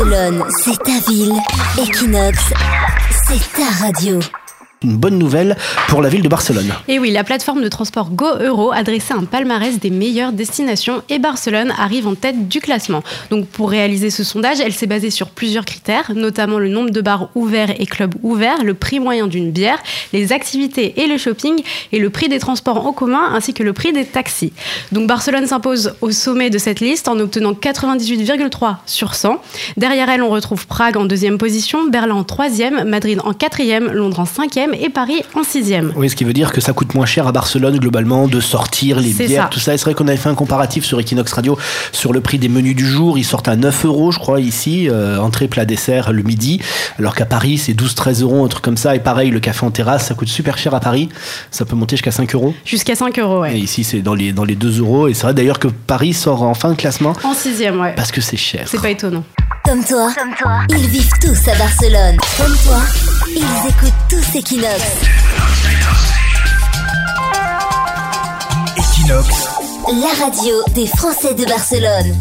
Barcelone, c'est ta ville. Equinox, c'est ta radio une bonne nouvelle pour la ville de Barcelone. Et oui, la plateforme de transport Go Euro a dressé un palmarès des meilleures destinations et Barcelone arrive en tête du classement. Donc pour réaliser ce sondage, elle s'est basée sur plusieurs critères, notamment le nombre de bars ouverts et clubs ouverts, le prix moyen d'une bière, les activités et le shopping et le prix des transports en commun ainsi que le prix des taxis. Donc Barcelone s'impose au sommet de cette liste en obtenant 98,3 sur 100. Derrière elle, on retrouve Prague en deuxième position, Berlin en troisième, Madrid en quatrième, Londres en cinquième et Paris en sixième. Oui, ce qui veut dire que ça coûte moins cher à Barcelone globalement de sortir les bières, tout ça. C'est vrai qu'on avait fait un comparatif sur Equinox Radio sur le prix des menus du jour. Ils sortent à 9 euros, je crois, ici, euh, entrée, plat, dessert le midi. Alors qu'à Paris, c'est 12-13 euros, un truc comme ça. Et pareil, le café en terrasse, ça coûte super cher à Paris. Ça peut monter jusqu'à 5 euros. Jusqu'à 5 euros, ouais. Et ici, c'est dans les, dans les 2 euros. Et c'est vrai d'ailleurs que Paris sort en fin de classement. En sixième, ouais. Parce que c'est cher. C'est pas étonnant. Comme toi, Comme toi, ils vivent tous à Barcelone. Comme toi, ils écoutent tous Equinox. Equinox. La radio des Français de Barcelone.